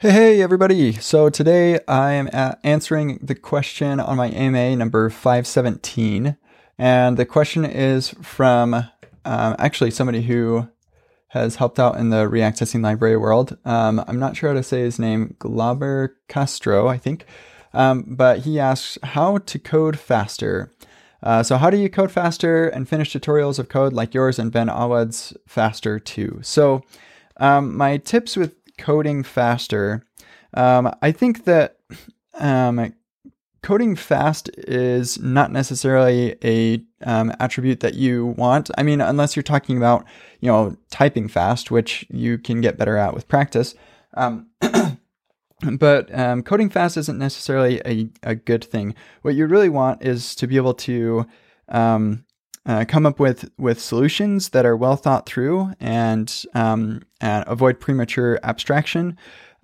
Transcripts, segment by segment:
Hey, hey, everybody. So today I am answering the question on my AMA number 517. And the question is from um, actually somebody who has helped out in the React testing library world. Um, I'm not sure how to say his name, Glauber Castro, I think. Um, but he asks how to code faster. Uh, so, how do you code faster and finish tutorials of code like yours and Ben Awad's faster too? So, um, my tips with coding faster. Um, I think that um, coding fast is not necessarily a um, attribute that you want. I mean, unless you're talking about you know typing fast, which you can get better at with practice. Um, but um, coding fast isn't necessarily a, a good thing. What you really want is to be able to um, uh, come up with with solutions that are well thought through and, um, and avoid premature abstraction.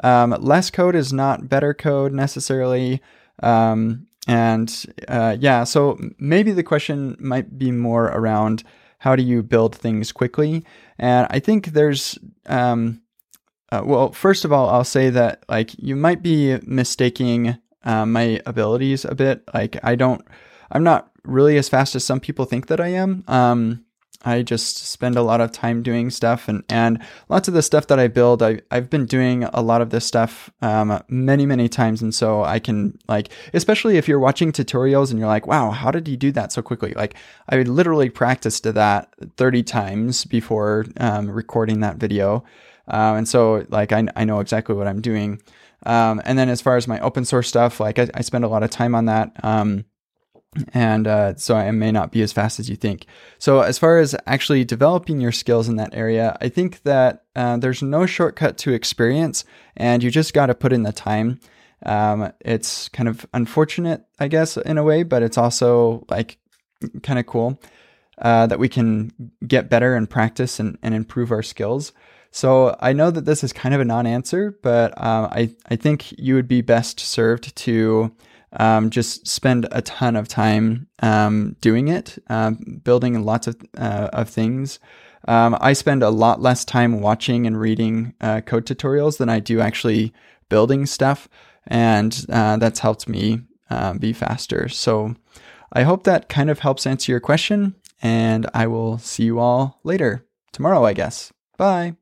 Um, less code is not better code necessarily. Um, and uh, yeah, so maybe the question might be more around how do you build things quickly? And I think there's, um, uh, well, first of all, I'll say that like you might be mistaking uh, my abilities a bit. Like I don't, I'm not really as fast as some people think that I am. Um, I just spend a lot of time doing stuff and, and lots of the stuff that I build, I, I've been doing a lot of this stuff um, many, many times. And so I can like, especially if you're watching tutorials and you're like, wow, how did you do that so quickly? Like I literally practiced that 30 times before um, recording that video. Uh, and so like, I, I know exactly what I'm doing. Um, and then as far as my open source stuff, like I, I spend a lot of time on that. Um, and uh, so I may not be as fast as you think. So as far as actually developing your skills in that area, I think that uh, there's no shortcut to experience, and you just got to put in the time. Um, it's kind of unfortunate, I guess, in a way, but it's also like kind of cool uh, that we can get better and practice and, and improve our skills. So I know that this is kind of a non-answer, but uh, I I think you would be best served to um, just spend a ton of time um, doing it, um, building lots of, uh, of things. Um, I spend a lot less time watching and reading uh, code tutorials than I do actually building stuff, and uh, that's helped me uh, be faster. So I hope that kind of helps answer your question, and I will see you all later, tomorrow, I guess. Bye.